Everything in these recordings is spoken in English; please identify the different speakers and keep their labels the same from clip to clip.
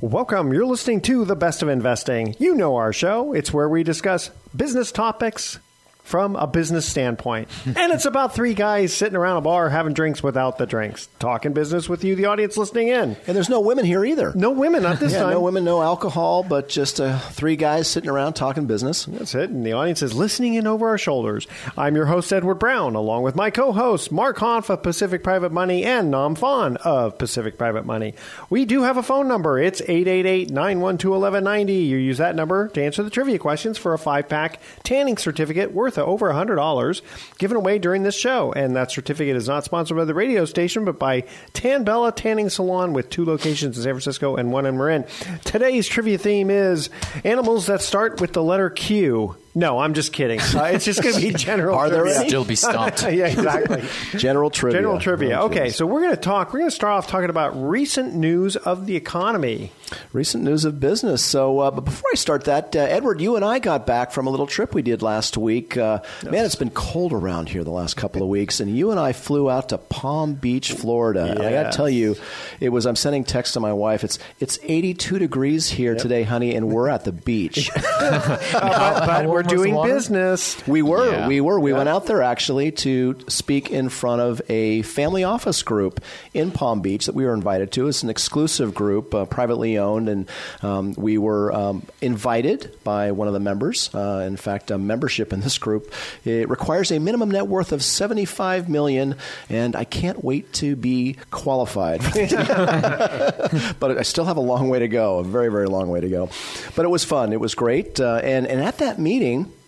Speaker 1: Welcome. You're listening to The Best of Investing. You know our show. It's where we discuss business topics from a business standpoint. and it's about three guys sitting around a bar having drinks without the drinks, talking business with you, the audience listening in.
Speaker 2: And there's no women here either.
Speaker 1: No women at this
Speaker 2: yeah,
Speaker 1: time.
Speaker 2: No women, no alcohol, but just uh, three guys sitting around talking business.
Speaker 1: That's it. And the audience is listening in over our shoulders. I'm your host, Edward Brown, along with my co hosts, Mark Hanf of Pacific Private Money and Nam Phan of Pacific Private Money. We do have a phone number. It's 888 912 1190. You use that number to answer the trivia questions for a five pack tanning certificate worth over $100 given away during this show. And that certificate is not sponsored by the radio station, but by Tan Bella Tanning Salon with two locations in San Francisco and one in Marin. Today's trivia theme is animals that start with the letter Q. No, I'm just kidding. Uh, it's just going to be general.
Speaker 2: Are there
Speaker 1: trivia.
Speaker 3: Still be stumped.
Speaker 1: yeah, exactly.
Speaker 2: General trivia.
Speaker 1: General trivia.
Speaker 2: General
Speaker 1: Okay, so we're going to talk. We're going to start off talking about recent news of the economy.
Speaker 2: Recent news of business. So, uh, but before I start that, uh, Edward, you and I got back from a little trip we did last week. Uh, Man, it's been cold around here the last couple of weeks, and you and I flew out to Palm Beach, Florida. And I got to tell you, it was. I'm sending text to my wife. It's it's 82 degrees here today, honey, and we're at the beach.
Speaker 1: Uh, but but we're doing business.
Speaker 2: We were,
Speaker 3: Yeah.
Speaker 2: we were. We went out there actually to speak in front of a family office group in Palm Beach that we were invited to. It's an exclusive group, uh, privately owned, and um, we were um, invited by one of the members. Uh, in fact, a membership in this group it requires a minimum net worth of seventy-five million, and I can't wait to be qualified. but I still have a long way to go, a very, very long way to go. But it was fun. It was great, uh, and and at that meeting saying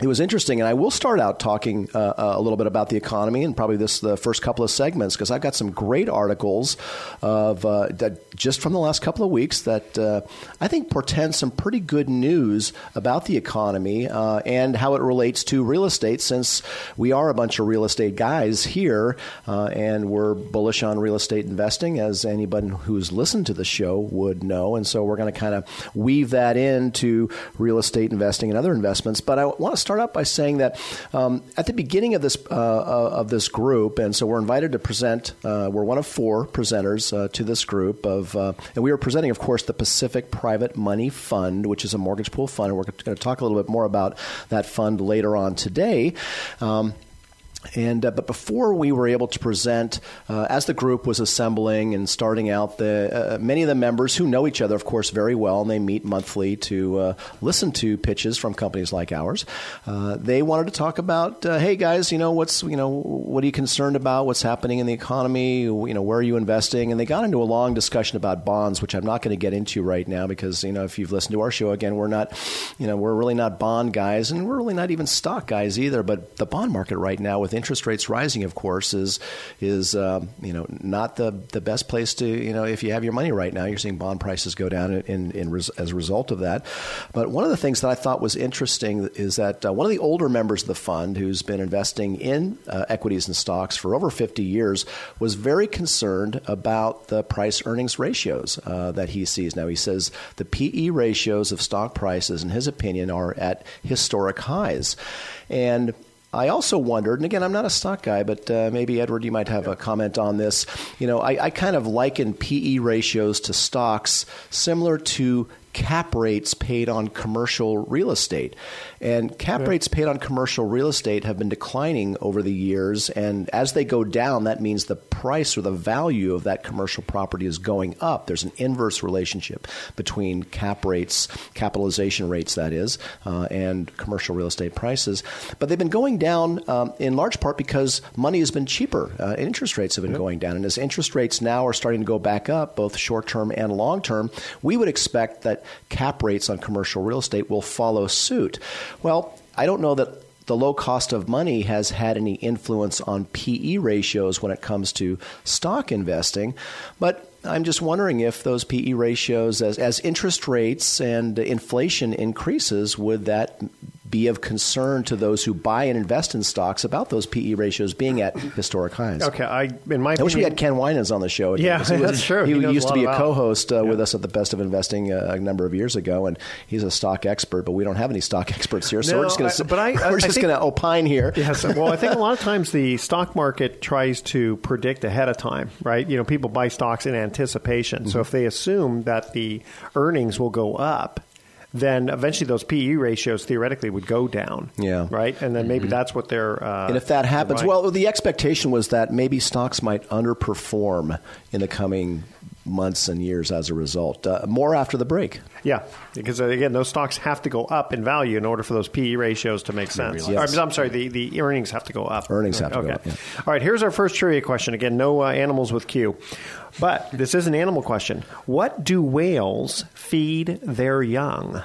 Speaker 2: it was interesting, and I will start out talking uh, uh, a little bit about the economy and probably this the first couple of segments because I've got some great articles of uh, that just from the last couple of weeks that uh, I think portend some pretty good news about the economy uh, and how it relates to real estate. Since we are a bunch of real estate guys here, uh, and we're bullish on real estate investing, as anybody who's listened to the show would know, and so we're going to kind of weave that into real estate investing and other investments. But I want to start out by saying that um, at the beginning of this uh, uh, of this group, and so we're invited to present. Uh, we're one of four presenters uh, to this group of, uh, and we are presenting, of course, the Pacific Private Money Fund, which is a mortgage pool fund. And we're going to talk a little bit more about that fund later on today. Um, and uh, but before we were able to present, uh, as the group was assembling and starting out, the uh, many of the members who know each other, of course, very well, and they meet monthly to uh, listen to pitches from companies like ours. Uh, they wanted to talk about, uh, hey guys, you know what's you know what are you concerned about? What's happening in the economy? You know where are you investing? And they got into a long discussion about bonds, which I'm not going to get into right now because you know if you've listened to our show again, we're not, you know, we're really not bond guys, and we're really not even stock guys either. But the bond market right now with interest rates rising, of course, is is um, you know not the the best place to you know if you have your money right now, you're seeing bond prices go down in, in, in res, as a result of that. But one of the things that I thought was interesting is that uh, one of the older members of the fund, who's been investing in uh, equities and stocks for over 50 years, was very concerned about the price earnings ratios uh, that he sees now. He says the PE ratios of stock prices, in his opinion, are at historic highs, and I also wondered, and again, I'm not a stock guy, but uh, maybe Edward, you might have a comment on this. You know, I, I kind of liken PE ratios to stocks similar to cap rates paid on commercial real estate. And cap yeah. rates paid on commercial real estate have been declining over the years. And as they go down, that means the price or the value of that commercial property is going up. There's an inverse relationship between cap rates, capitalization rates, that is, uh, and commercial real estate prices. But they've been going down um, in large part because money has been cheaper. Uh, interest rates have been going down. And as interest rates now are starting to go back up, both short term and long term, we would expect that cap rates on commercial real estate will follow suit. Well, I don't know that the low cost of money has had any influence on PE ratios when it comes to stock investing, but I'm just wondering if those PE ratios, as, as interest rates and inflation increases, would that be of concern to those who buy and invest in stocks about those PE ratios being at historic highs.
Speaker 1: Okay, I in my
Speaker 2: I wish we had Ken Winans on the show.
Speaker 1: Yeah, was, that's true.
Speaker 2: He, he used to be a co-host uh, yeah. with us at the Best of Investing uh, a number of years ago, and he's a stock expert. But we don't have any stock experts here, so no, we're just going to. But I, we're I just going to opine here.
Speaker 1: Yes. Well, I think a lot of times the stock market tries to predict ahead of time, right? You know, people buy stocks in anticipation. Mm-hmm. So if they assume that the earnings will go up then eventually those PE ratios theoretically would go down.
Speaker 2: Yeah.
Speaker 1: Right? And then maybe mm-hmm. that's what they're. Uh,
Speaker 2: and if that happens, well, the expectation was that maybe stocks might underperform in the coming months and years as a result. Uh, more after the break.
Speaker 1: Yeah, because uh, again, those stocks have to go up in value in order for those PE ratios to make sense. Yes. I'm sorry, the, the earnings have to go up.
Speaker 2: Earnings have to
Speaker 1: okay.
Speaker 2: go up. Yeah.
Speaker 1: All right, here's our first trivia question. Again, no uh, animals with Q. But this is an animal question. What do whales feed their young?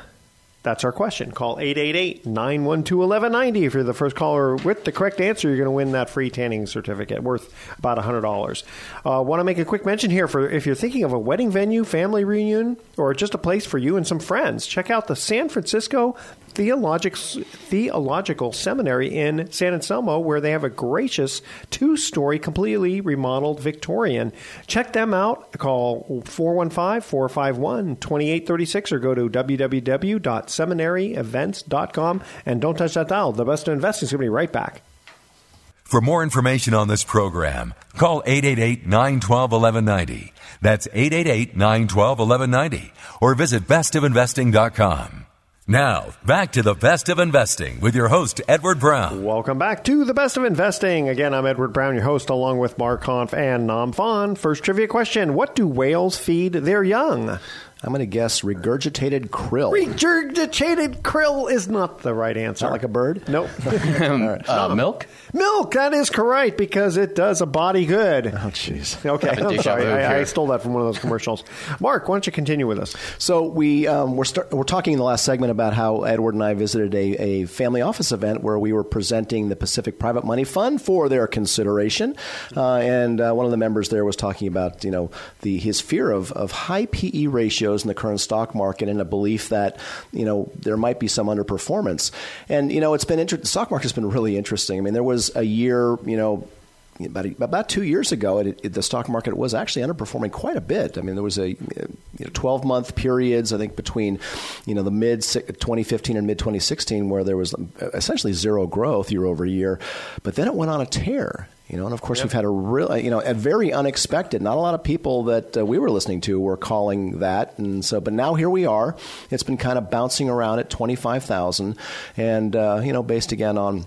Speaker 1: That's our question. Call 888 912 1190. If you're the first caller with the correct answer, you're going to win that free tanning certificate worth about $100. Uh, Want to make a quick mention here for if you're thinking of a wedding venue, family reunion, or just a place for you and some friends, check out the San Francisco Theologic, Theological Seminary in San Anselmo, where they have a gracious two story, completely remodeled Victorian. Check them out. Call 415 451 2836 or go to www.seminaryevents.com. And don't touch that dial. The best of investing is going to be right back.
Speaker 4: For more information on this program, call 888 912 1190. That's 888 912 1190. Or visit bestofinvesting.com. Now, back to the best of investing with your host, Edward Brown.
Speaker 1: Welcome back to the best of investing. Again, I'm Edward Brown, your host, along with Mark Hanf and Nam Phan. First trivia question What do whales feed their young?
Speaker 2: I'm going to guess regurgitated krill.
Speaker 1: Regurgitated krill is not the right answer.
Speaker 2: Not like a bird?
Speaker 1: Nope.
Speaker 3: right. uh, milk?
Speaker 1: Milk, that is correct because it does a body good.
Speaker 2: Oh, jeez.
Speaker 1: Okay, I'm sorry. I, I, stole that from one of those commercials. Mark, why don't you continue with us?
Speaker 2: So we um, we're start, we're talking in the last segment about how Edward and I visited a, a family office event where we were presenting the Pacific Private Money Fund for their consideration, uh, and uh, one of the members there was talking about you know the his fear of of high PE ratios in the current stock market and a belief that you know there might be some underperformance. And you know it's been inter- the stock market's been really interesting. I mean there was a year, you know, about about two years ago, it, it, the stock market was actually underperforming quite a bit. I mean, there was a you know, 12 month periods, I think, between you know the mid 2015 and mid 2016, where there was essentially zero growth year over year, but then it went on a tear. You know, and of course, yep. we've had a real, you know, a very unexpected. Not a lot of people that uh, we were listening to were calling that, and so. But now here we are. It's been kind of bouncing around at twenty five thousand, and uh, you know, based again on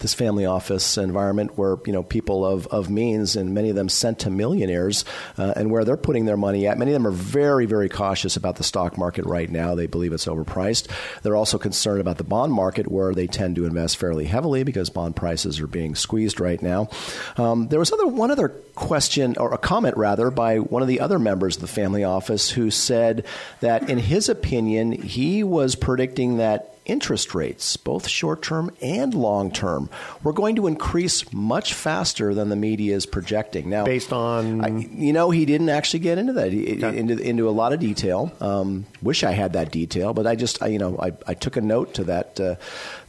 Speaker 2: this family office environment where you know people of, of means and many of them centimillionaires uh, and where they're putting their money at. Many of them are very very cautious about the stock market right now. They believe it's overpriced. They're also concerned about the bond market where they tend to invest fairly heavily because bond prices are being squeezed right now. Um, there was other one other question or a comment rather by one of the other members of the family office who said that in his opinion he was predicting that interest rates, both short term and long term, were going to increase much faster than the media is projecting.
Speaker 1: Now, based on
Speaker 2: I, you know, he didn't actually get into that okay. into into a lot of detail. Um, wish I had that detail, but I just I, you know I, I took a note to that. Uh,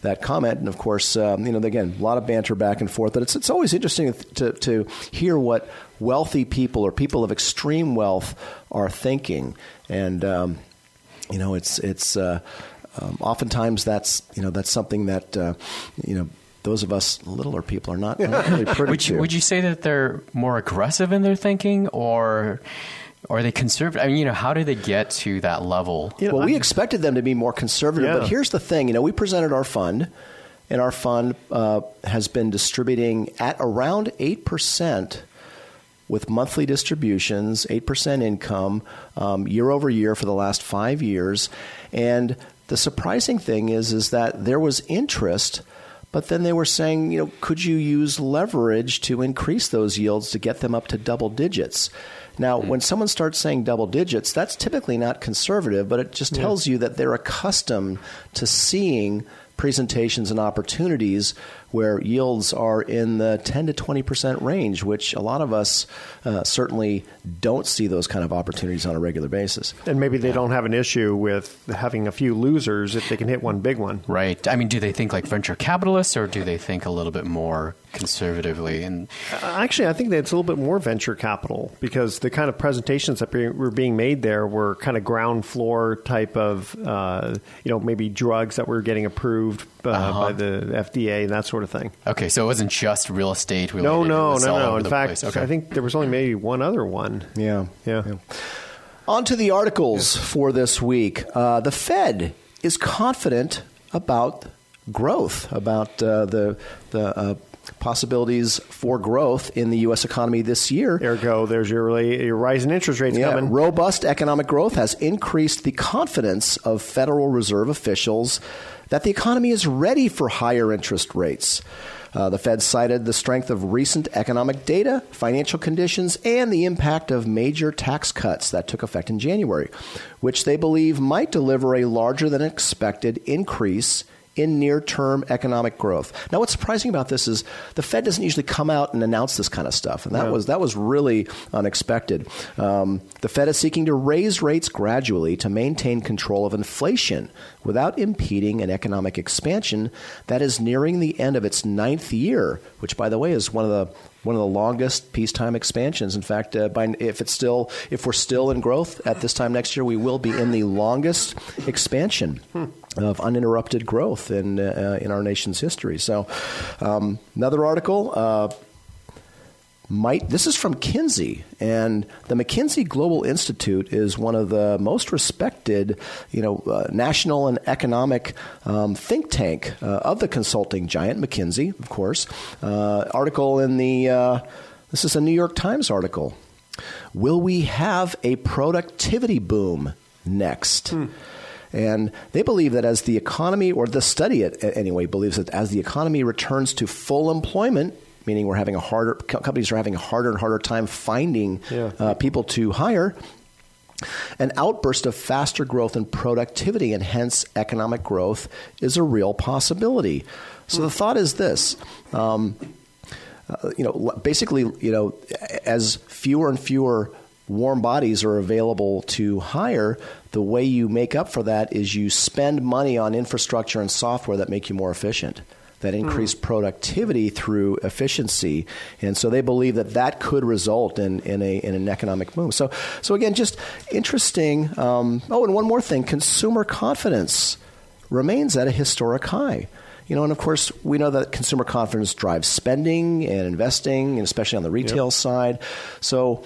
Speaker 2: that comment, and of course, um, you know, again, a lot of banter back and forth. But it's it's always interesting to to hear what wealthy people or people of extreme wealth are thinking, and um, you know, it's it's. Uh, um, oftentimes that's you know that's something that uh, you know those of us littler people are not, not really pretty
Speaker 3: would, you, would you say that they're more aggressive in their thinking or
Speaker 5: Or are they conservative? I mean, you know, how do they get to that level?
Speaker 1: You know,
Speaker 2: well, we expected them to be more conservative,
Speaker 1: Yeah.
Speaker 2: but here's the thing. You know, we presented our fund, and our fund uh, has been distributing at around eight percent with monthly distributions, eight percent income um, year over year for the last five years. And the surprising thing is, is that there was interest. But then they were saying, you know, could you use leverage to increase those yields to get them up to double digits? Now, when someone starts saying double digits, that's typically not conservative, but it just tells you that they're accustomed to seeing presentations and opportunities where yields are in the 10 to 20 percent range, which a lot of us uh, certainly don't see those kind of opportunities on a regular basis.
Speaker 1: And maybe they don't have an issue with having a few losers if they can hit one big one.
Speaker 5: Right. I mean, do they think like venture capitalists or do they think a little bit more conservatively? And
Speaker 1: Uh, Actually, I think that it's a little bit more venture capital because the kind of presentations that were being made there were kind of ground floor type of, uh, you know, maybe drugs that were getting approved uh,
Speaker 5: Uh-huh.
Speaker 1: by the FDA and that sort of thing.
Speaker 5: okay, so it wasn't just real estate.
Speaker 1: No,
Speaker 5: related, it
Speaker 1: no, no, no. In fact.
Speaker 5: Okay.
Speaker 1: I think there was only maybe one other one.
Speaker 2: Yeah.
Speaker 1: Yeah.
Speaker 2: On to the articles for this week. Uh, the Fed is confident about growth, about uh, the the uh, possibilities for growth in the U.S. economy this year.
Speaker 1: Ergo, there's your, really, your rising interest rates
Speaker 2: Yeah,
Speaker 1: coming.
Speaker 2: robust economic growth has increased the confidence of Federal Reserve officials that the economy is ready for higher interest rates. Uh, the Fed cited the strength of recent economic data, financial conditions, and the impact of major tax cuts that took effect in January, which they believe might deliver a larger than expected increase in near term economic growth. Now, what's surprising about this is the Fed doesn't usually come out and announce this kind of stuff, and that was that was really unexpected. Um, the Fed is seeking to raise rates gradually to maintain control of inflation without impeding an economic expansion that is nearing the end of its ninth year, which, by the way, is one of the one of the longest peacetime expansions. In fact, uh, by, if it's still if we're still in growth at this time next year, we will be in the longest expansion of uninterrupted growth in uh, in our nation's history. So, um, another article. Uh, might this is from McKinsey and the McKinsey Global Institute is one of the most respected, you know, uh, national and economic um, think tank uh, of the consulting giant McKinsey, of course. Uh, article in the uh, this is a New York Times article. Will we have a productivity boom next? And they believe that as the economy, or the study it anyway, believes that as the economy returns to full employment, meaning we're having a harder, companies are having a harder and harder time finding
Speaker 1: Yeah.
Speaker 2: uh, people to hire, an outburst of faster growth and productivity and hence economic growth is a real possibility. So the thought is this. Um, uh, you know, basically, you know, as fewer and fewer warm bodies are available to hire, the way you make up for that is you spend money on infrastructure and software that make you more efficient. That increase productivity through efficiency, and so they believe that that could result in, in, a, in an economic boom. So, so again, just interesting. Um, oh, and one more thing: consumer confidence remains at a historic high. You know, and of course, we know that consumer confidence drives spending and investing, and especially on the retail side. So,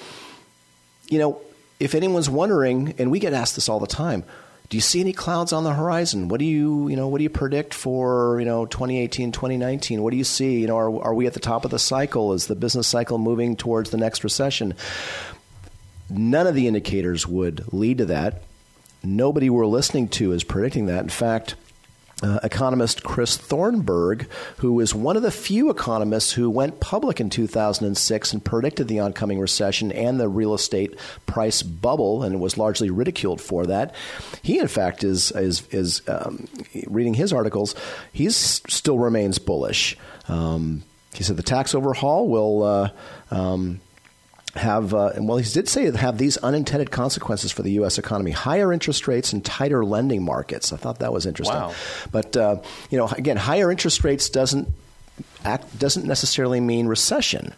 Speaker 2: you know, if anyone's wondering, and we get asked this all the time, do you see any clouds on the horizon? What do you, you know, what do you predict for, you know, 2018, 2019? What do you see? You know, are, are we at the top of the cycle? Is the business cycle moving towards the next recession? None of the indicators would lead to that. Nobody we're listening to is predicting that. In fact, uh, economist Chris Thornberg, who is one of the few economists who went public in 2006 and predicted the oncoming recession and the real estate price bubble, and was largely ridiculed for that. He, in fact, is is is um, reading his articles. He still remains bullish. Um, he said the tax overhaul will. Uh, um, have uh, well, he did say have these unintended consequences for the U.S. economy: higher interest rates and tighter lending markets. I thought that was interesting.
Speaker 5: Wow.
Speaker 2: But uh, you know, again, higher interest rates doesn't act doesn't necessarily mean recession,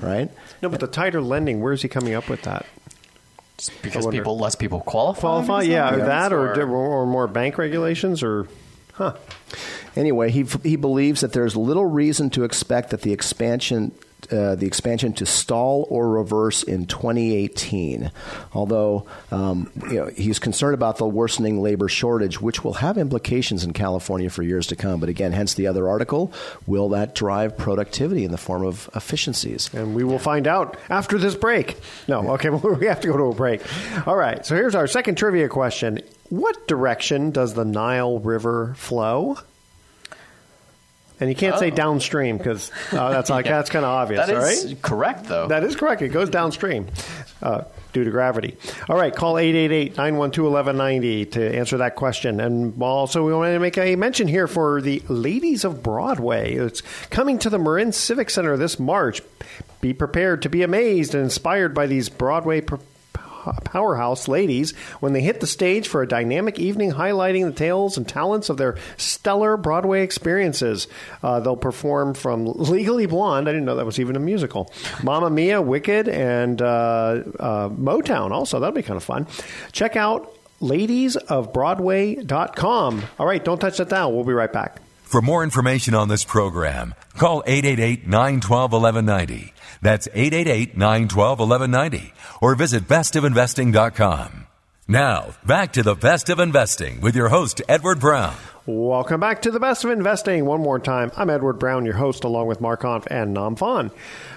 Speaker 2: right?
Speaker 1: No, but the tighter lending, where's he coming up with that?
Speaker 5: because people less people qualify.
Speaker 1: Qualify?
Speaker 5: because of
Speaker 1: Yeah,
Speaker 5: that?
Speaker 1: that or,
Speaker 5: Or-
Speaker 1: or more bank regulations or, huh?
Speaker 2: Anyway, he he believes that there's little reason to expect that the expansion uh, the expansion to stall or reverse in 2018. Although um, you know, he's concerned about the worsening labor shortage, which will have implications in California for years to come. But again, hence the other article: will that drive productivity in the form of efficiencies?
Speaker 1: And we will find out after this break. No, okay, well, we have to go to a break. All right, so here's our second trivia question: What direction does the Nile River flow? And you can't say downstream because uh, that's like
Speaker 5: Yeah.
Speaker 1: that's kind of obvious,
Speaker 5: That is
Speaker 1: right?
Speaker 5: correct, though.
Speaker 1: That is correct. It goes downstream uh, due to gravity. All right, call 888-912-1190 to answer that question. And also, we want to make a mention here for the Ladies of Broadway. It's coming to the Marin Civic Center this March. Be prepared to be amazed and inspired by these Broadway per- powerhouse ladies when they hit the stage for a dynamic evening highlighting the tales and talents of their stellar Broadway experiences. Uh, they'll perform from Legally Blonde. I didn't know that was even a musical. Mamma Mia, Wicked, and uh, uh, Motown also. That'll be kind of fun. Check out ladiesofbroadway.com. All right, don't touch that down. We'll be right back.
Speaker 4: For more information on this program, call 888-912-1190. That's 888-912-1190 or visit bestofinvesting.com. Now, back to the best of investing with your host, Edward Brown.
Speaker 1: Welcome back to the best of investing. One more time, I'm Edward Brown, your host, along with Mark Hanf and Nam Phan.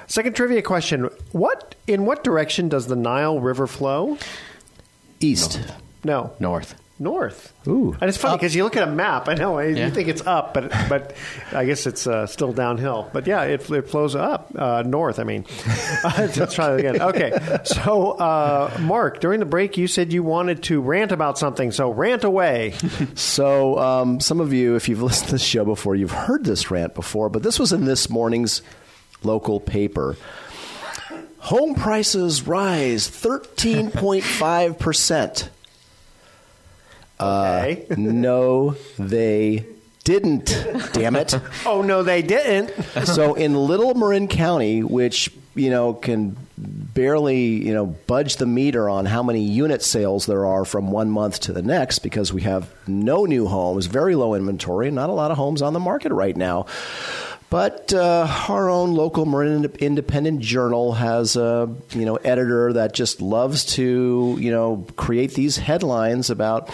Speaker 1: Second trivia question: What in what direction does the Nile River flow?
Speaker 2: East.
Speaker 1: No,
Speaker 5: North.
Speaker 1: North.
Speaker 2: Ooh.
Speaker 1: and it's funny because you look at a map. I know
Speaker 5: Yeah.
Speaker 1: you think it's up, but but I guess it's uh, still downhill. But yeah, it, it flows up uh, north. I mean, let's try that again. Okay, so uh, Mark, during the break, you said you wanted to rant about something. So rant away.
Speaker 2: So, um, some of you, if you've listened to this show before, you've heard this rant before, but this was in this morning's local paper. Home prices rise 13.5%.
Speaker 1: Okay.
Speaker 2: no, they didn't. Damn it.
Speaker 1: oh no, they didn't.
Speaker 2: so in Little Marin County, which you know can barely you know budge the meter on how many unit sales there are from one month to the next because we have no new homes, very low inventory, not a lot of homes on the market right now. But uh, our own local Marin Independent Journal has a you know editor that just loves to you know create these headlines about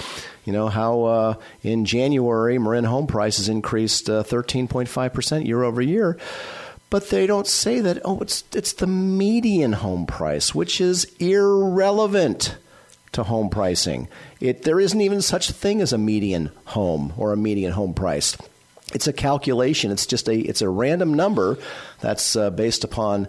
Speaker 2: you know how uh, in January Marin home prices increased uh, 13.5 percent year over year. But they don't say that. Oh, it's it's the median home price, which is irrelevant to home pricing. It there isn't even such a thing as a median home or a median home price. It's a calculation. It's just a it's a random number that's uh, based upon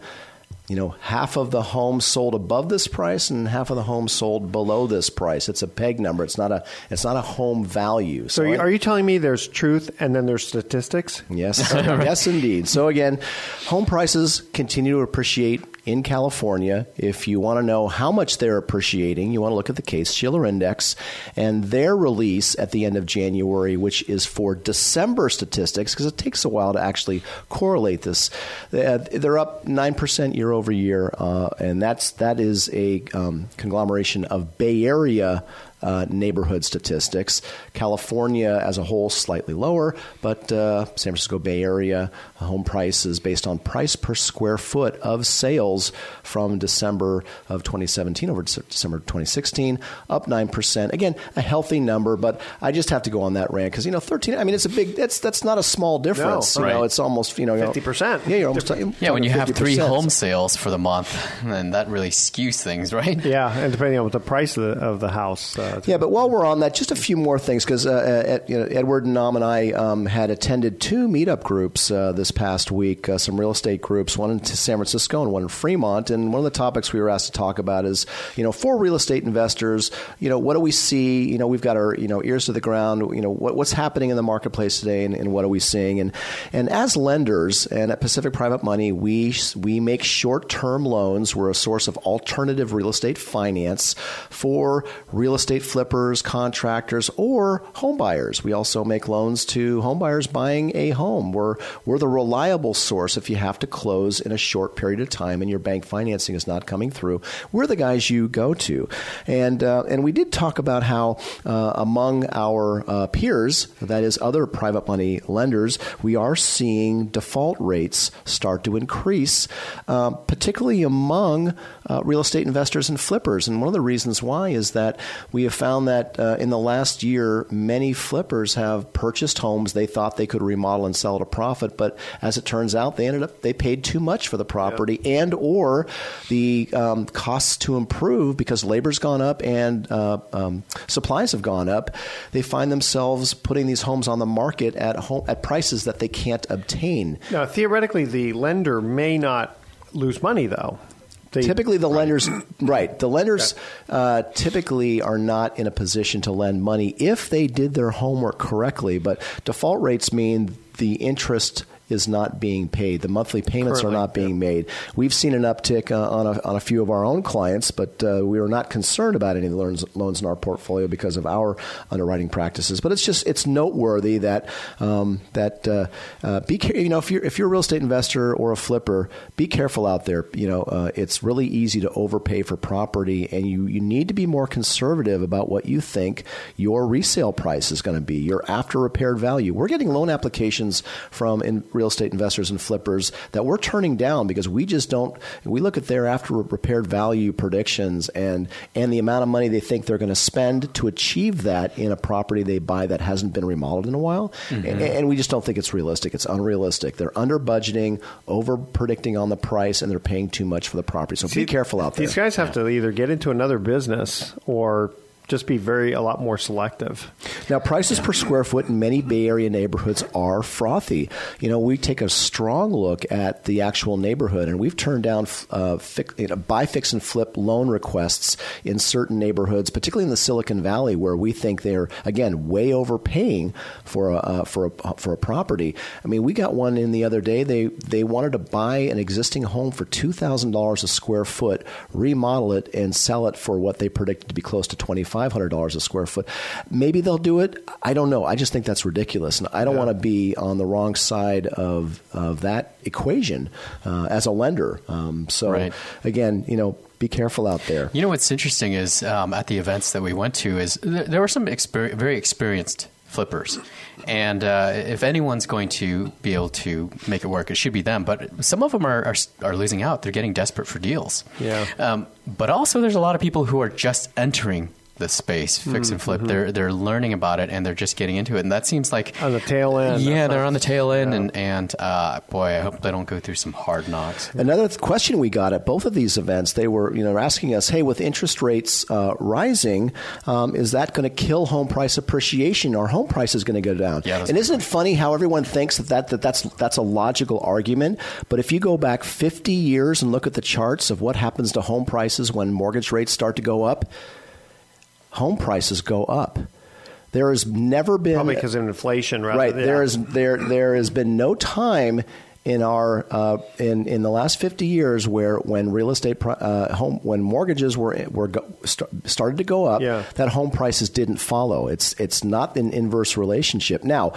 Speaker 2: you know half of the homes sold above this price and half of the homes sold below this price. It's a peg number. It's not a it's not a home value.
Speaker 1: So,
Speaker 2: I-
Speaker 1: are you telling me there's truth and then there's statistics?
Speaker 2: Yes, yes, indeed. So again, home prices continue to appreciate in California. If you want to know how much they're appreciating, you want to look at the Case Shiller Index and their release at the end of January, which is for December statistics, because it takes a while to actually correlate this. They're up nine percent year over year, uh, and that's that is a um, conglomeration of Bay Area uh, neighborhood statistics. California as a whole slightly lower, but uh, San Francisco Bay Area home prices based on price per square foot of sales from December of 2017 over December 2016 up 9%. Again, a healthy number, but I just have to go on that rant because you know 13 I mean it's a big that's that's not a small difference. you know,
Speaker 5: right.
Speaker 2: it's almost, you know,
Speaker 1: 50%.
Speaker 2: Yeah, you're almost
Speaker 5: Yeah, when you have three home sales for the month, then that really skews things, right?
Speaker 1: Yeah, and depending on what the price of the, of the house. Uh,
Speaker 2: Yeah, but while we're on that, just a few more things because uh, you know, Edward and Nam and I um, had attended two meetup groups uh, this past week, uh, some real estate groups, one in San Francisco and one in Fremont. And one of the topics we were asked to talk about is, you know, for real estate investors, you know, what do we see? You know, we've got our you know ears to the ground. You know, what, what's happening in the marketplace today, and, and what are we seeing? And and as lenders and at Pacific Private Money, we we make short term loans. We're a source of alternative real estate finance for real estate estate flippers, contractors, or homebuyers. We also make loans to homebuyers buying a home. We're, we're the reliable source if you have to close in a short period of time and your bank financing is not coming through. We're the guys you go to. And, uh, and we did talk about how uh, among our uh, peers, that is other private money lenders, we are seeing default rates start to increase, uh, particularly among uh, real estate investors and flippers. And one of the reasons why is that we have found that uh, in the last year, many flippers have purchased homes they thought they could remodel and sell at a profit, but as it turns out, they ended up they paid too much for the property yeah. and or the um, costs to improve because labor's gone up and uh, um, supplies have gone up. They find themselves putting these homes on the market at home at prices that they can't obtain.
Speaker 1: Now, theoretically, the lender may not lose money though.
Speaker 2: They, typically, the right. lenders, right? The lenders uh, typically are not in a position to lend money if they did their homework correctly. But default rates mean the interest is not being paid. The monthly payments Currently, are not being yeah. made. We've seen an uptick uh, on, a, on a few of our own clients, but uh, we are not concerned about any loans, loans in our portfolio because of our underwriting practices. But it's just it's noteworthy that um, that uh, uh be you know if you're if you're a real estate investor or a flipper, be careful out there. You know uh, it's really easy to overpay for property, and you you need to be more conservative about what you think your resale price is going to be, your after repaired value. We're getting loan applications from in real estate investors and flippers that we're turning down because we just don't. We look at their after repaired value predictions and and the amount of money they think they're going to spend to achieve that in a property they buy that hasn't been remodeled in a while, mm-hmm. and, and, we just don't think it's realistic. It's unrealistic. They're under budgeting, over predicting on the price, and they're paying too much for the property. So See, be careful out there.
Speaker 1: These guys have yeah. to either get into another business or just be very a lot more selective.
Speaker 2: Now, prices per square foot in many Bay Area neighborhoods are frothy. You know, we take a strong look at the actual neighborhood, and we've turned down uh, you know, buy, fix, and flip loan requests in certain neighborhoods, particularly in the Silicon Valley, where we think they're again way overpaying for a uh, for a for a property. I mean, we got one in the other day. They they wanted to buy an existing home for two thousand dollars a square foot, remodel it, and sell it for what they predicted to be close to twenty five $500 a square foot. Maybe they'll do it. I don't know. I just think that's ridiculous. And I don't yeah. want to be on the wrong side of, of that equation uh, as a lender. Um, so, right. again, you know, be careful out there.
Speaker 5: You know what's interesting is um, at the events that we went to is th- there were some exper- very experienced flippers. And uh, if anyone's going to be able to make it work, it should be them. But some of them are, are, are losing out. They're getting desperate for deals.
Speaker 1: Yeah. Um,
Speaker 5: but also, there's a lot of people who are just entering the space, fix and flip. Mm-hmm. They're they're learning about it and they're just getting into it, and that seems like
Speaker 1: on the tail end.
Speaker 5: Yeah, they're on the tail end, yeah. and and uh, boy, I hope they don't go through some hard knocks.
Speaker 2: Another question we got at both of these events, they were you know asking us, hey, with interest rates uh, rising, um, is that going to kill home price appreciation? Our home price is going to go down.
Speaker 5: Yeah,
Speaker 2: and isn't it funny how everyone thinks that, that, that that's that's a logical argument? But if you go back 50 years and look at the charts of what happens to home prices when mortgage rates start to go up home prices go up. There has never been
Speaker 1: probably because of inflation,
Speaker 2: right?
Speaker 1: Than,
Speaker 2: there is there there has been no time in our uh, in in the last 50 years where when real estate uh, home when mortgages were were go, st- started to go up
Speaker 1: yeah.
Speaker 2: that home prices didn't follow it's it's not an inverse relationship now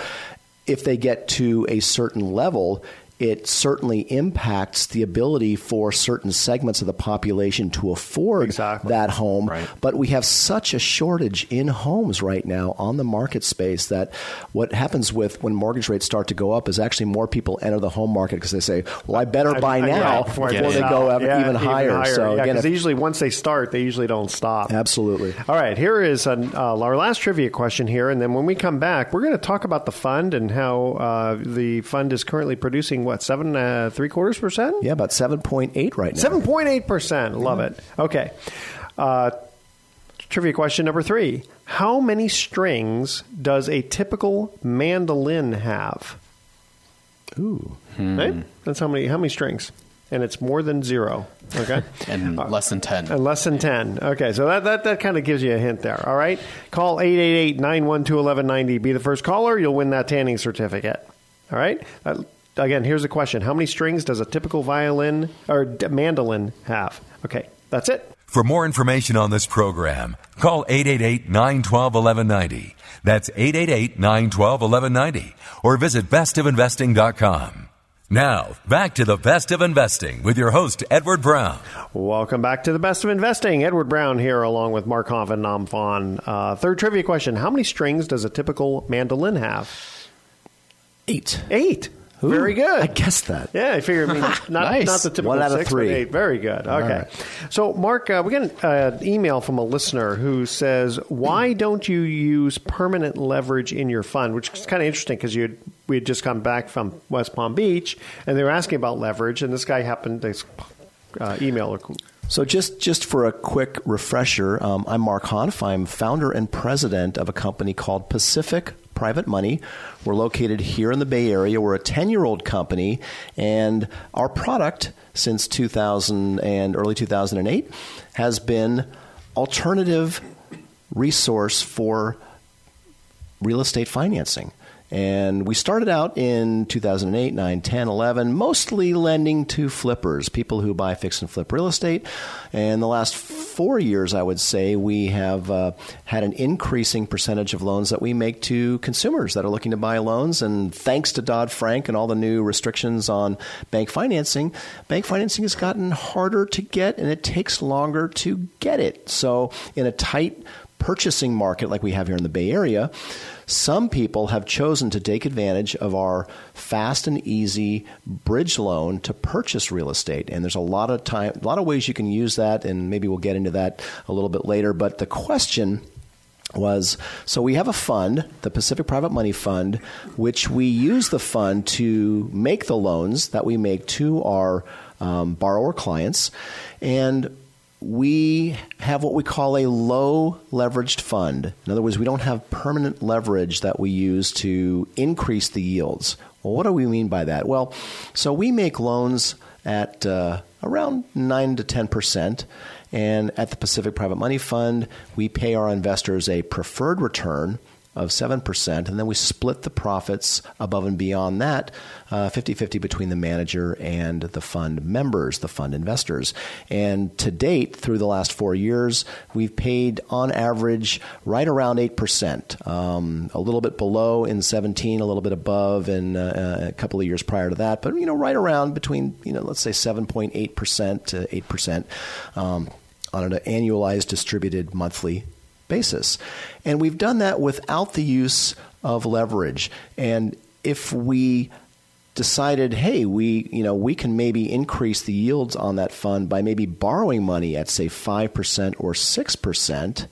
Speaker 2: if they get to a certain level it certainly impacts the ability for certain segments of the population to afford
Speaker 1: exactly.
Speaker 2: that home.
Speaker 5: Right.
Speaker 2: But we have such a shortage in homes right now on the market space that what happens with when mortgage rates start to go up is actually more people enter the home market because they say, "Well, I better buy I, now before, before they go yeah, even, higher. even, higher.
Speaker 1: So yeah, again, if, usually once they start, they usually don't stop.
Speaker 2: Absolutely.
Speaker 1: All right, here is an, uh, our last trivia question here, and then when we come back, we're going to talk about the fund and how uh, the fund is currently producing what seven uh, three quarters percent?
Speaker 2: Yeah, about seven point eight right now.
Speaker 1: Seven point eight percent. Love it. Okay. Uh, trivia question number three: How many strings does a typical mandolin have?
Speaker 2: Ooh,
Speaker 1: hmm. right? That's how many how many strings and it's more than zero. Okay,
Speaker 5: and uh, less than ten.
Speaker 1: And less than ten. Okay, so that that, that kind of gives you a hint there. All right, call 888-912-1190. Be the first caller. You'll win that tanning certificate. All right. That, again, here's a question: How many strings does a typical violin or mandolin have? Okay, that's it.
Speaker 4: For more information on this program, call 888 912 1190. That's 888 912 1190. Or visit bestofinvesting.com. Now, back to the best of investing with your host, Edward Brown.
Speaker 1: Welcome back to the best of investing. Edward Brown here, along with Mark Hanf and Nam Phan. Uh, third trivia question How many strings does a typical mandolin have?
Speaker 2: Eight.
Speaker 1: Eight. Very good.
Speaker 2: I guessed that.
Speaker 1: Yeah, I figure. I mean, not,
Speaker 5: Nice.
Speaker 1: not the typical
Speaker 2: One out of
Speaker 1: six,
Speaker 2: three.
Speaker 1: eight. Very good. Okay.
Speaker 2: right.
Speaker 1: So, Mark, uh, we got an uh, email from a listener who says, "Why don't you use permanent leverage in your fund?" Which is kind of interesting because you we had just come back from West Palm Beach, and they were asking about leverage, and this guy happened to uh, email.
Speaker 2: So just just for a quick refresher, um, I'm Mark Hanf. I'm founder and president of a company called Pacific Private Money. We're located here in the Bay Area. We're a 10 year old company, and our product since 2000 and early 2008 has been alternative resource for real estate financing. And we started out in 2008, 9, 10, 11, mostly lending to flippers, people who buy fix and flip real estate. And the last four years, I would say, we have uh, had an increasing percentage of loans that we make to consumers that are looking to buy loans. And thanks to Dodd Frank and all the new restrictions on bank financing, bank financing has gotten harder to get and it takes longer to get it. So, in a tight purchasing market like we have here in the Bay Area, some people have chosen to take advantage of our fast and easy bridge loan to purchase real estate. And there's a lot of time, a lot of ways you can use that, and maybe we'll get into that a little bit later. But the question was so we have a fund, the Pacific Private Money Fund, which we use the fund to make the loans that we make to our um, borrower clients. And we have what we call a low leveraged fund. In other words, we don't have permanent leverage that we use to increase the yields. Well, what do we mean by that? Well, so we make loans at uh, around 9 to 10 percent. And at the Pacific Private Money Fund, we pay our investors a preferred return of 7%, and then we split the profits above and beyond that uh, 50 50 between the manager and the fund members, the fund investors. And to date, through the last four years, we've paid on average right around 8%, um, a little bit below in 17, a little bit above in uh, a couple of years prior to that, but you know, right around between, you know, let's say 7.8% to 8%. Um, on an annualized distributed monthly basis. And we've done that without the use of leverage. And if we decided, hey, we you know we can maybe increase the yields on that fund by maybe borrowing money at say five percent or six percent,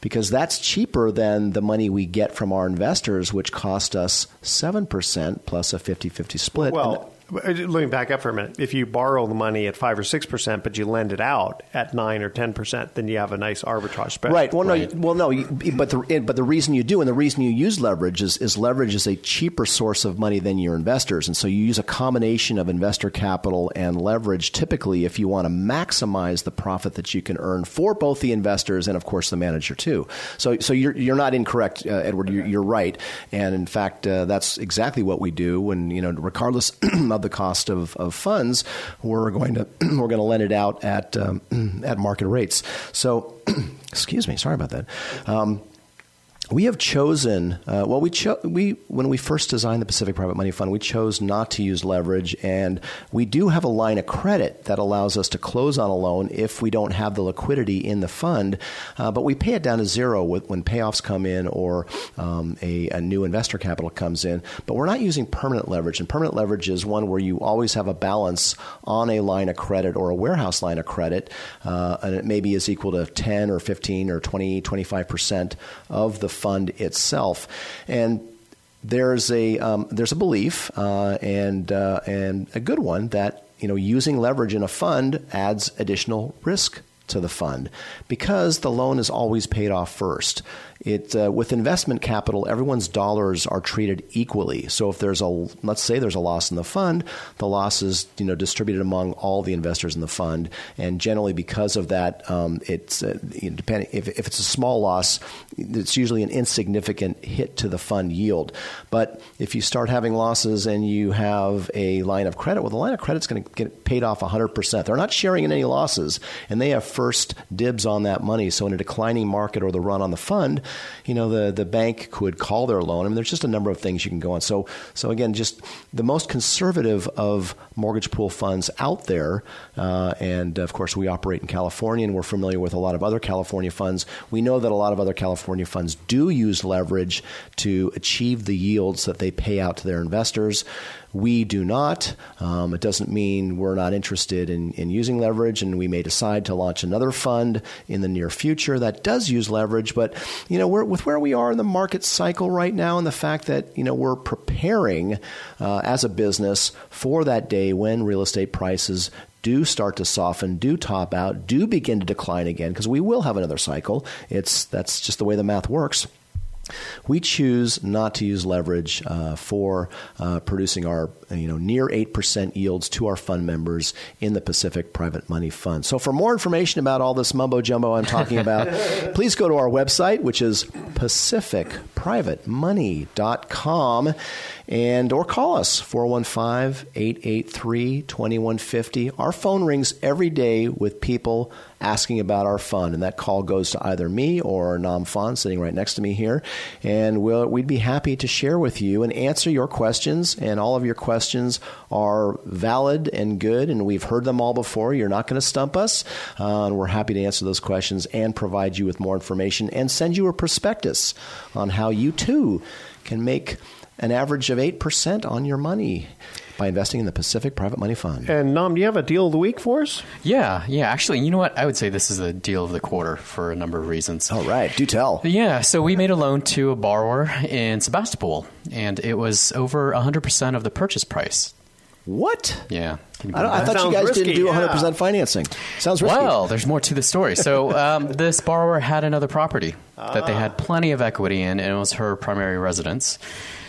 Speaker 2: because that's cheaper than the money we get from our investors, which cost us seven percent plus a 50-50 split.
Speaker 1: Well, let me back up for a minute. If you borrow the money at five or six percent, but you lend it out at nine or ten percent, then you have a nice arbitrage spread.
Speaker 2: Right. Well, no. you- Well, no. you- But the but the reason you do and the reason you use leverage is, is leverage is a cheaper source of money than your investors, and so you use a combination of investor capital and leverage. Typically, if you want to maximize the profit that you can earn for both the investors and, of course, the manager too. So, so you're you're not incorrect, uh, Edward. You're, you're right, and in fact, uh, that's exactly what we do. And you know, regardless the cost of, of funds, we're going to we're going to lend it out at um, at market rates. So, excuse me, sorry about that. Um, we have chosen uh, well we cho- we when we first designed the Pacific Private Money Fund we chose not to use leverage and we do have a line of credit that allows us to close on a loan if we don't have the liquidity in the fund uh, but we pay it down to zero with, when payoffs come in or um, a, a new investor capital comes in but we're not using permanent leverage and permanent leverage is one where you always have a balance on a line of credit or a warehouse line of credit uh, and it maybe is equal to 10 or 15 or 20 25 percent of the fund itself. And there's a um, there's a belief uh, and uh, and a good one that you know using leverage in a fund adds additional risk to the fund because the loan is always paid off first it uh, with investment capital, everyone's dollars are treated equally. So if there's a let's say there's a loss in the fund, the loss is you know distributed among all the investors in the fund, and generally because of that, um, it's uh, depending if, if it's a small loss, it's usually an insignificant hit to the fund yield. But if you start having losses and you have a line of credit, well, the line of credit's going to get paid off 100%. They're not sharing in any losses, and they have first dibs on that money. So in a declining market or the run on the fund, you know, the, the bank could call their loan. I mean, there's just a number of things you can go on. So, so again, just the most conservative of mortgage pool funds out there, uh, and of course, we operate in California and we're familiar with a lot of other California funds. We know that a lot of other California funds do use leverage to achieve the yields that they pay out to their investors. We do not. Um, it doesn't mean we're not interested in, in using leverage, and we may decide to launch another fund in the near future that does use leverage. But you know, with where we are in the market cycle right now, and the fact that you know we're preparing uh, as a business for that day when real estate prices do start to soften, do top out, do begin to decline again, because we will have another cycle. It's that's just the way the math works. We choose not to use leverage uh, for uh, producing our you know near eight percent yields to our fund members in the Pacific Private Money Fund. So for more information about all this mumbo jumbo I'm talking about, please go to our website, which is pacificprivatemoney.com and or call us 415-883-2150 our phone rings every day with people asking about our fund and that call goes to either me or nam Phan sitting right next to me here. And we'll, we'd be happy to share with you and answer your questions and all of your questions are valid and good and we've heard them all before. You're not going to stump us uh, and we're happy to answer those questions and provide you with more information and send you a prospectus on how you too can make an average of 8% on your money by investing in the Pacific Private Money Fund.
Speaker 1: And Nam, do you have a deal of the week for us?
Speaker 5: Yeah, yeah. Actually, you know what? I would say this is a deal of the quarter for a number of reasons.
Speaker 2: All right, do tell.
Speaker 5: Yeah, so we made a loan to a borrower in Sebastopol, and it was over 100% of the purchase price.
Speaker 2: What?
Speaker 5: Yeah.
Speaker 2: I, I thought you guys
Speaker 1: risky,
Speaker 2: didn't do 100%
Speaker 1: yeah.
Speaker 2: financing. Sounds risky.
Speaker 5: Well, there's more to the story. So, um, this borrower had another property that they had plenty of equity in, and it was her primary residence.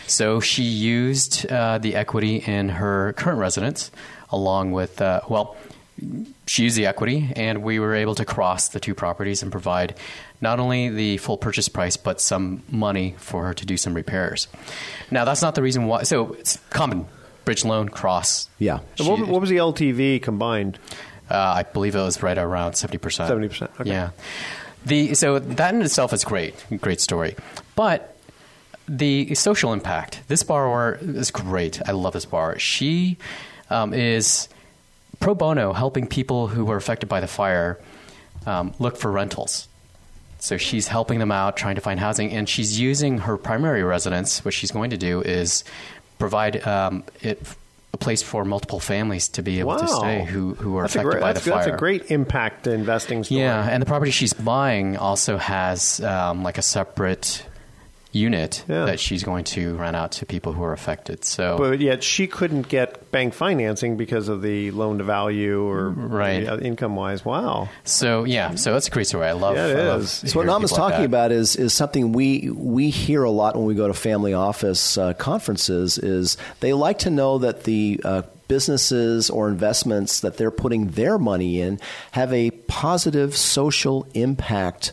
Speaker 5: So, she used uh, the equity in her current residence along with, uh, well, she used the equity, and we were able to cross the two properties and provide not only the full purchase price, but some money for her to do some repairs. Now, that's not the reason why. So, it's common bridge loan, cross.
Speaker 2: Yeah.
Speaker 1: And what, what was the LTV combined?
Speaker 5: Uh, I believe it was right around 70%.
Speaker 1: 70%, okay.
Speaker 5: Yeah. The, so that in itself is great. Great story. But the social impact, this borrower is great. I love this borrower. She um, is pro bono helping people who were affected by the fire um, look for rentals. So she's helping them out, trying to find housing, and she's using her primary residence. What she's going to do is provide um, it a place for multiple families to be able
Speaker 1: wow.
Speaker 5: to stay who, who are
Speaker 1: that's
Speaker 5: affected
Speaker 1: great,
Speaker 5: by the fire.
Speaker 1: That's a great impact investing story.
Speaker 5: Yeah, and the property she's buying also has um, like a separate unit
Speaker 1: Yeah.
Speaker 5: that she's going to rent out to people who are affected. So
Speaker 1: But yet she couldn't get bank financing because of the loan to value or
Speaker 5: Right.
Speaker 1: income wise. Wow.
Speaker 5: so yeah, so that's a great story. I love.
Speaker 1: Yeah, it
Speaker 5: I love
Speaker 1: is.
Speaker 2: So what
Speaker 5: hearing
Speaker 2: Nam is
Speaker 5: like
Speaker 2: talking about is is something we we hear a lot when we go to family office uh, conferences. Is they like to know that the uh, businesses or investments that they're putting their money in have a positive social impact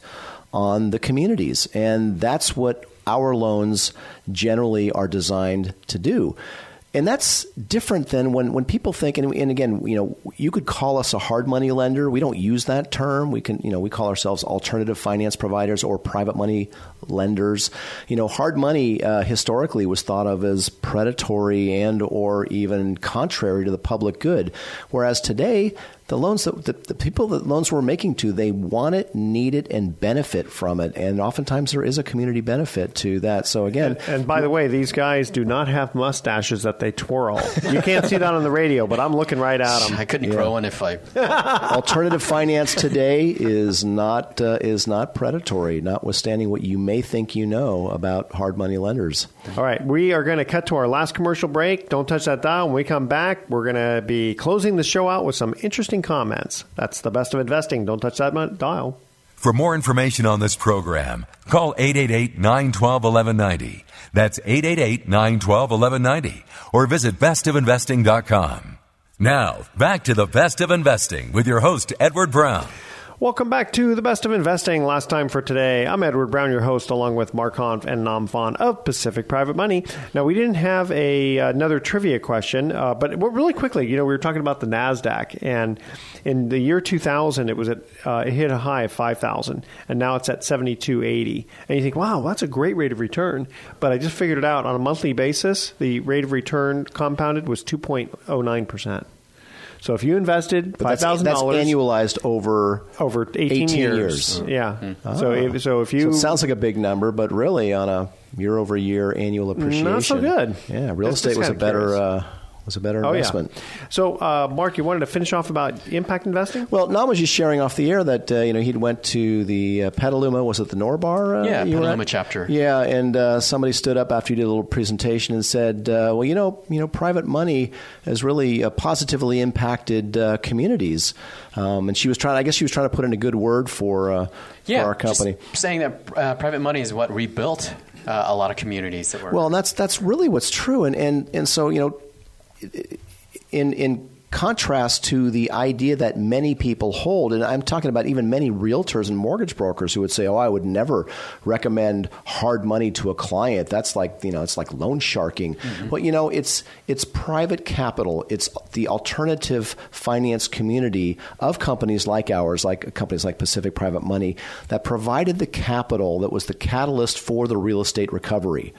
Speaker 2: on the communities, and that's what our loans generally are designed to do. And that's different than when, when people think, and, and again, you know, you could call us a hard money lender. We don't use that term. We can, you know, we call ourselves alternative finance providers or private money lenders. You know, hard money uh, historically was thought of as predatory and or even contrary to the public good, whereas today the loans that the, the people that loans we're making to they want it, need it, and benefit from it, and oftentimes there is a community benefit to that. So again,
Speaker 1: And by the way, these guys do not have mustaches that they twirl. You can't see that on the radio, but I'm looking right at them.
Speaker 5: I couldn't grow one if I.
Speaker 2: alternative finance today is not uh, is not predatory, notwithstanding what you may think you know about hard money lenders.
Speaker 1: All right, we are going to cut to our last commercial break. Don't touch that dial. When we come back, we're going to be closing the show out with some interesting comments. That's the best of investing. Don't touch that dial.
Speaker 4: For more information on this program, call 888 912 1190. That's 888 912 1190. Or visit bestofinvesting.com. Now, back to the best of investing with your host, Edward Brown.
Speaker 1: Welcome back to the best of investing. Last time for today, I'm Edward Brown, your host, along with Mark Hanf and Nam Phan of Pacific Private Money. Now, we didn't have a another trivia question, uh, but really quickly, you know, we were talking about the Nasdaq, and in the year 2000, it was at uh, it hit a high of 5,000, and now it's at 7280. And you think, wow, that's a great rate of return. But I just figured it out on a monthly basis. The rate of return compounded was 2.09 percent. So if you invested five thousand dollars,
Speaker 2: that's annualized over
Speaker 1: over eighteen,
Speaker 2: 18
Speaker 1: years.
Speaker 2: years.
Speaker 1: Yeah.
Speaker 2: Oh.
Speaker 1: So if, so if you
Speaker 2: So it sounds like a big number, but really on a year over year annual appreciation,
Speaker 1: Not so good.
Speaker 2: Yeah, real
Speaker 1: That's
Speaker 2: estate was a better
Speaker 1: curious.
Speaker 2: uh, was a better
Speaker 1: oh
Speaker 2: investment.
Speaker 1: yeah. So uh, Mark, you wanted to finish off about impact investing?
Speaker 2: Well, Nam was just sharing off the air that uh, you know he'd went to the uh, Petaluma. Was it the Norbar? Uh,
Speaker 5: Yeah, Petaluma chapter.
Speaker 2: Yeah, and uh, somebody stood up after you did a little presentation and said, uh, "Well, you know, you know, private money has really uh, positively impacted uh, communities." Um, and she was trying. I guess she was trying to put in a good word for uh,
Speaker 5: Yeah,
Speaker 2: for our company.
Speaker 5: saying that private money is what rebuilt uh, a lot of communities that were.
Speaker 2: Well, and that's that's really what's true, and and and so you know, in in contrast to the idea that many people hold, and I'm talking about even many realtors and mortgage brokers who would say, "Oh, I would never recommend hard money to a client. That's like you know, it's like loan sharking." Mm-hmm. Well, you know, it's it's private capital. It's the alternative finance community of companies like ours, like companies like Pacific Private Money, that provided the capital that was the catalyst for the real estate recovery.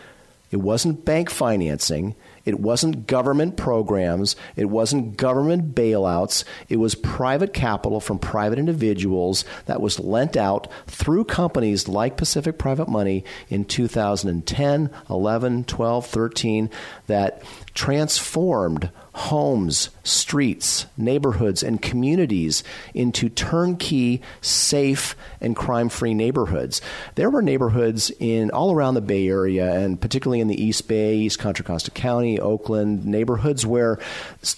Speaker 2: It wasn't bank financing. It wasn't government programs. It wasn't government bailouts. It was private capital from private individuals that was lent out through companies like Pacific Private Money in 2010, 11, 12, 13 that transformed homes, streets, neighborhoods, and communities into turnkey, safe, and crime-free neighborhoods. There were neighborhoods in all around the Bay Area, and particularly in the East Bay, East Contra Costa County, Oakland, neighborhoods where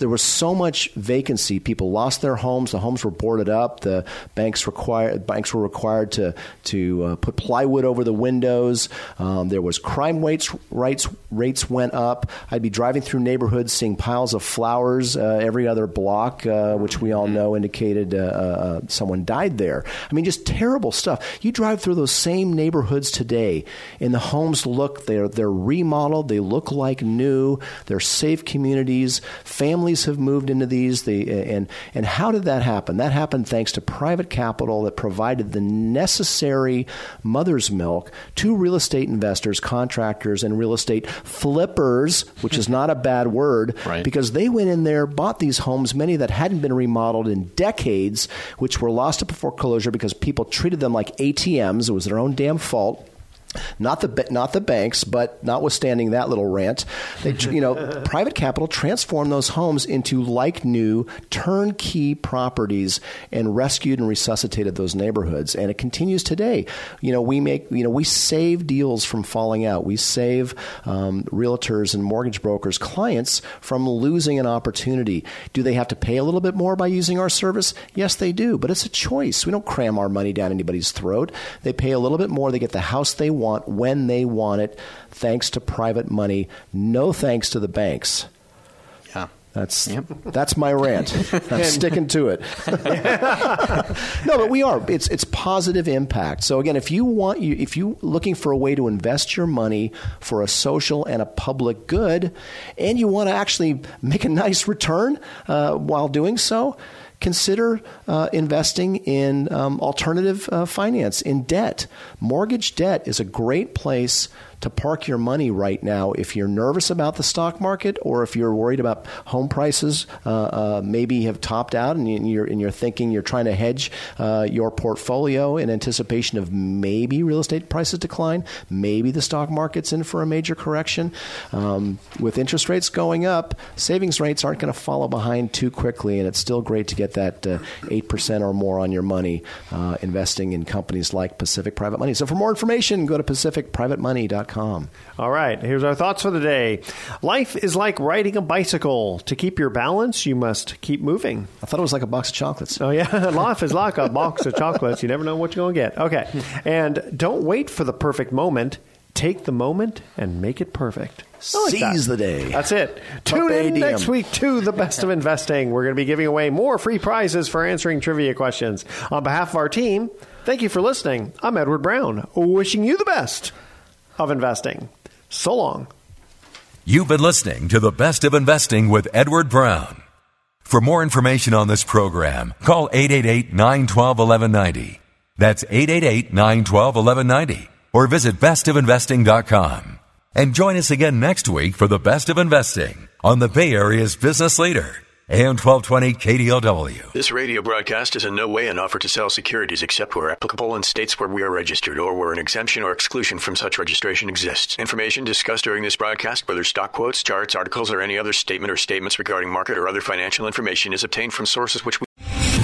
Speaker 2: there was so much vacancy. People lost their homes. The homes were boarded up. The banks required banks were required to to uh, put plywood over the windows. Um, there was crime rates rates rates went up. I'd be driving through neighborhoods, seeing piles of flowers uh, every other block, uh, which we all know indicated uh, uh, someone died there. I mean, just terrible stuff. You drive through those same neighborhoods today, and the homes look they're they're remodeled. They look like new. They're safe communities. Families have moved into these. They, and and how did that happen? That happened thanks to private capital that provided the necessary mother's milk to real estate investors, contractors, and real estate flippers, which is not a bad word,
Speaker 5: Right.
Speaker 2: because they went in there, bought these homes, many that hadn't been remodeled in decades, which were lost to foreclosure because people treated them like ATMs. It was their own damn fault. Not the not the banks, but notwithstanding that little rant, they you know private capital transformed those homes into like new turnkey properties and rescued and resuscitated those neighborhoods, and it continues today. You know we make you know we save deals from falling out. We save um, realtors and mortgage brokers clients from losing an opportunity. Do they have to pay a little bit more by using our service? Yes, they do, but it's a choice. We don't cram our money down anybody's throat. They pay a little bit more. They get the house they want when they want it, thanks to private money. No thanks to the banks.
Speaker 5: yeah.
Speaker 2: That's
Speaker 5: Yep.
Speaker 2: that's my rant. I'm sticking to it. no, but we are. It's it's positive impact. So again, if you want you if you looking for a way to invest your money for a social and a public good, and you want to actually make a nice return uh, while doing so. Consider uh, investing in um, alternative uh, finance, in debt. Mortgage debt is a great place to park your money right now if you're nervous about the stock market or if you're worried about home prices uh, uh, maybe have topped out and you- you're, and you're thinking you're trying to hedge uh, your portfolio in anticipation of maybe real estate prices decline, maybe the stock market's in for a major correction. Um, with interest rates going up, savings rates aren't going to follow behind too quickly, and it's still great to get that uh, 8% or more on your money uh, investing in companies like Pacific Private Money. So for more information, go to pacificprivatemoney.com. SalemNow.com.
Speaker 1: All right, here's our thoughts for the day. Life is like riding a bicycle. To keep your balance, you must keep moving.
Speaker 2: I thought it was like a box of chocolates.
Speaker 1: Oh, yeah. Life is like a box of chocolates. You never know what you're going to get. Okay. And don't wait for the perfect moment. Take the moment and make it perfect. Like
Speaker 2: Seize
Speaker 1: that.
Speaker 2: the day.
Speaker 1: That's it. Tune in next week to The Best of Investing. We're going to be giving away more free prizes for answering trivia questions. On behalf of our team, thank you for listening. I'm Edward Brown, wishing you the best of investing. So long.
Speaker 4: You've been listening to the Best of Investing with Edward Brown. For more information on this program, call 888 912 1190. That's 888 912 1190. Or visit bestofinvesting.com. And join us again next week for the Best of Investing on the Bay Area's business leader, AM 1220 KDOW.
Speaker 6: This radio broadcast is in no way an offer to sell securities except where applicable in states where we are registered or where an exemption or exclusion from such registration exists. Information discussed during this broadcast, whether stock quotes, charts, articles, or any other statement or statements regarding market or other financial information, is obtained from sources which we